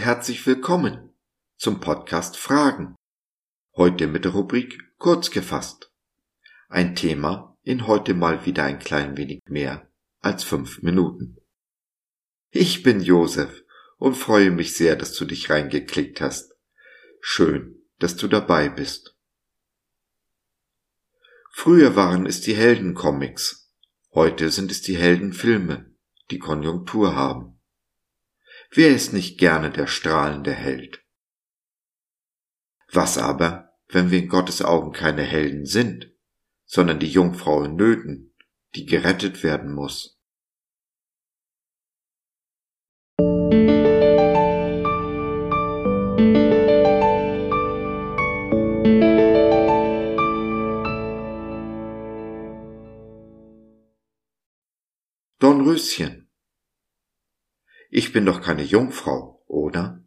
herzlich willkommen zum Podcast Fragen. Heute mit der Rubrik Kurz gefasst. Ein Thema in heute mal wieder ein klein wenig mehr als fünf Minuten. Ich bin Josef und freue mich sehr, dass du dich reingeklickt hast. Schön, dass du dabei bist. Früher waren es die Heldencomics, heute sind es die Heldenfilme, die Konjunktur haben. Wer ist nicht gerne der strahlende Held? Was aber, wenn wir in Gottes Augen keine Helden sind, sondern die Jungfrau in Nöten, die gerettet werden muss? Dornröschen ich bin doch keine Jungfrau, oder?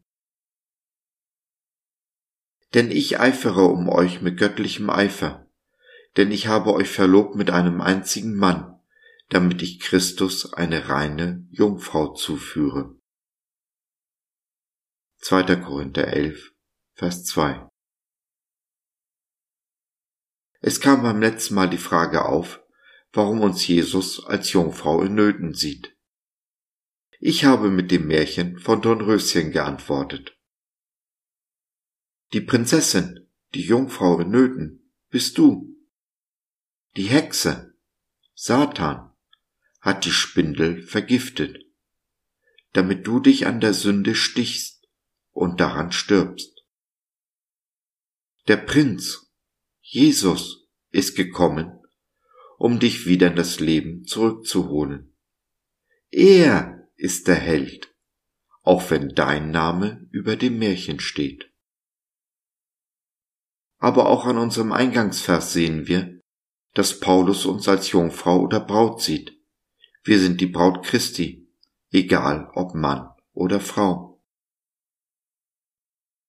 Denn ich eifere um euch mit göttlichem Eifer, denn ich habe euch verlobt mit einem einzigen Mann, damit ich Christus eine reine Jungfrau zuführe. 2. Korinther 11, Vers 2 Es kam beim letzten Mal die Frage auf, warum uns Jesus als Jungfrau in Nöten sieht. Ich habe mit dem Märchen von Dornröschen geantwortet. Die Prinzessin, die Jungfrau in Nöten, bist du. Die Hexe, Satan, hat die Spindel vergiftet, damit du dich an der Sünde stichst und daran stirbst. Der Prinz, Jesus, ist gekommen, um dich wieder in das Leben zurückzuholen. Er ist der Held, auch wenn dein Name über dem Märchen steht. Aber auch an unserem Eingangsvers sehen wir, dass Paulus uns als Jungfrau oder Braut sieht. Wir sind die Braut Christi, egal ob Mann oder Frau.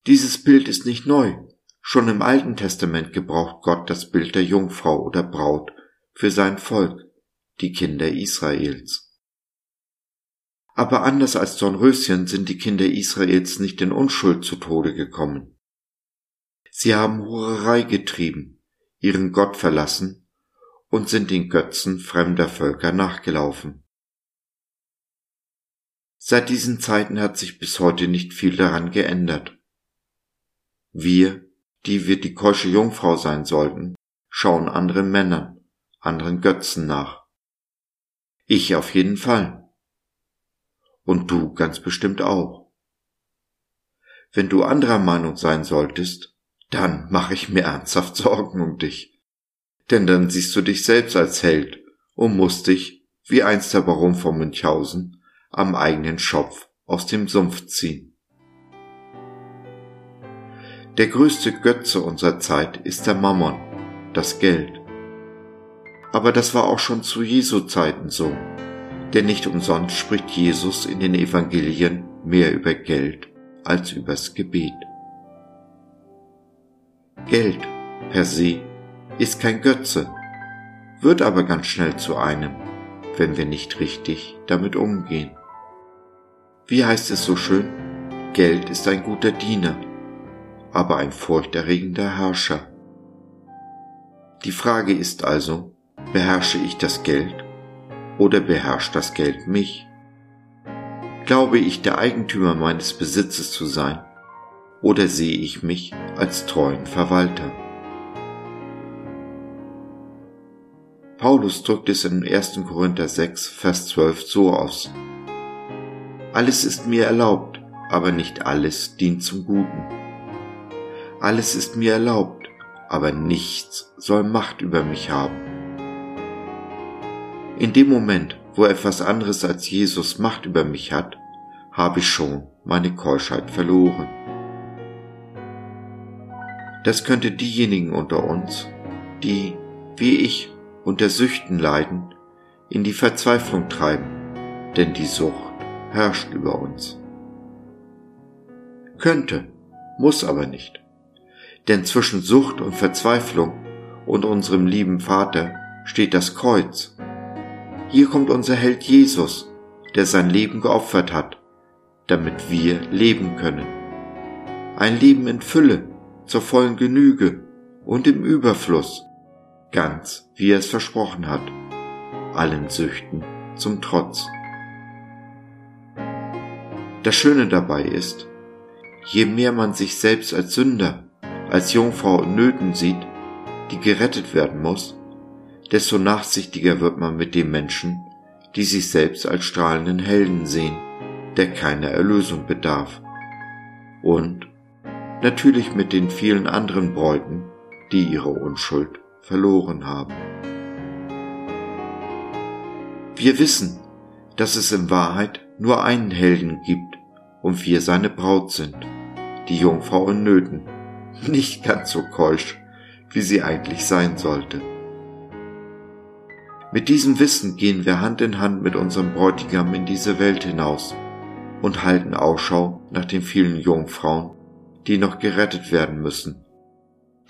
Dieses Bild ist nicht neu. Schon im Alten Testament gebraucht Gott das Bild der Jungfrau oder Braut für sein Volk, die Kinder Israels. Aber anders als Dornröschen sind die Kinder Israels nicht in Unschuld zu Tode gekommen. Sie haben Hurerei getrieben, ihren Gott verlassen und sind den Götzen fremder Völker nachgelaufen. Seit diesen Zeiten hat sich bis heute nicht viel daran geändert. Wir, die wir die keusche Jungfrau sein sollten, schauen anderen Männern, anderen Götzen nach. Ich auf jeden Fall. Und du ganz bestimmt auch. Wenn du anderer Meinung sein solltest, dann mache ich mir ernsthaft Sorgen um dich. Denn dann siehst du dich selbst als Held und musst dich, wie einst der Baron von Münchhausen, am eigenen Schopf aus dem Sumpf ziehen. Der größte Götze unserer Zeit ist der Mammon, das Geld. Aber das war auch schon zu Jesu Zeiten so denn nicht umsonst spricht Jesus in den Evangelien mehr über Geld als übers Gebet. Geld per se ist kein Götze, wird aber ganz schnell zu einem, wenn wir nicht richtig damit umgehen. Wie heißt es so schön? Geld ist ein guter Diener, aber ein furchterregender Herrscher. Die Frage ist also, beherrsche ich das Geld oder beherrscht das Geld mich? Glaube ich der Eigentümer meines Besitzes zu sein oder sehe ich mich als treuen Verwalter? Paulus drückt es in 1. Korinther 6, Vers 12 so aus. Alles ist mir erlaubt, aber nicht alles dient zum Guten. Alles ist mir erlaubt, aber nichts soll Macht über mich haben. In dem Moment, wo etwas anderes als Jesus Macht über mich hat, habe ich schon meine Keuschheit verloren. Das könnte diejenigen unter uns, die, wie ich, unter Süchten leiden, in die Verzweiflung treiben, denn die Sucht herrscht über uns. Könnte, muss aber nicht. Denn zwischen Sucht und Verzweiflung und unserem lieben Vater steht das Kreuz, hier kommt unser Held Jesus, der sein Leben geopfert hat, damit wir leben können. Ein Leben in Fülle, zur vollen Genüge und im Überfluss, ganz wie er es versprochen hat, allen Süchten zum Trotz. Das Schöne dabei ist, je mehr man sich selbst als Sünder, als Jungfrau in Nöten sieht, die gerettet werden muss, desto nachsichtiger wird man mit den Menschen, die sich selbst als strahlenden Helden sehen, der keiner Erlösung bedarf. Und natürlich mit den vielen anderen Bräuten, die ihre Unschuld verloren haben. Wir wissen, dass es in Wahrheit nur einen Helden gibt und wir seine Braut sind, die Jungfrau in Nöten, nicht ganz so keusch, wie sie eigentlich sein sollte. Mit diesem Wissen gehen wir Hand in Hand mit unserem Bräutigam in diese Welt hinaus und halten Ausschau nach den vielen Jungfrauen, die noch gerettet werden müssen,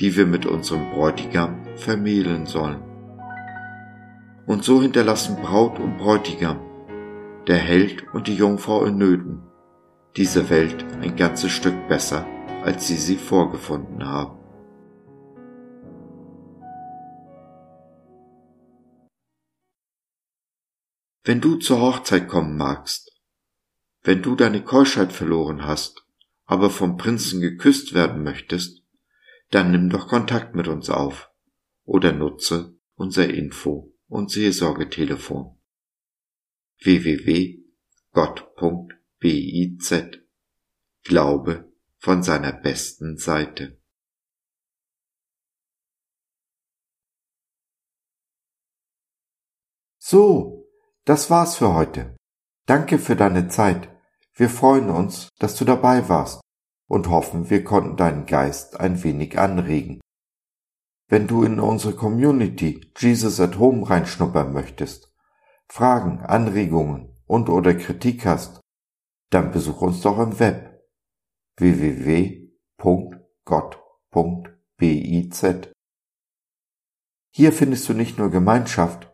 die wir mit unserem Bräutigam vermählen sollen. Und so hinterlassen Braut und Bräutigam, der Held und die Jungfrau in Nöten, diese Welt ein ganzes Stück besser, als sie sie vorgefunden haben. Wenn du zur Hochzeit kommen magst, wenn du deine Keuschheit verloren hast, aber vom Prinzen geküsst werden möchtest, dann nimm doch Kontakt mit uns auf oder nutze unser Info- und Seelsorgetelefon www.gott.biz Glaube von seiner besten Seite. So, das war's für heute. Danke für deine Zeit. Wir freuen uns, dass du dabei warst und hoffen, wir konnten deinen Geist ein wenig anregen. Wenn du in unsere Community Jesus at Home reinschnuppern möchtest, Fragen, Anregungen und oder Kritik hast, dann besuch uns doch im Web www.gott.biz. Hier findest du nicht nur Gemeinschaft,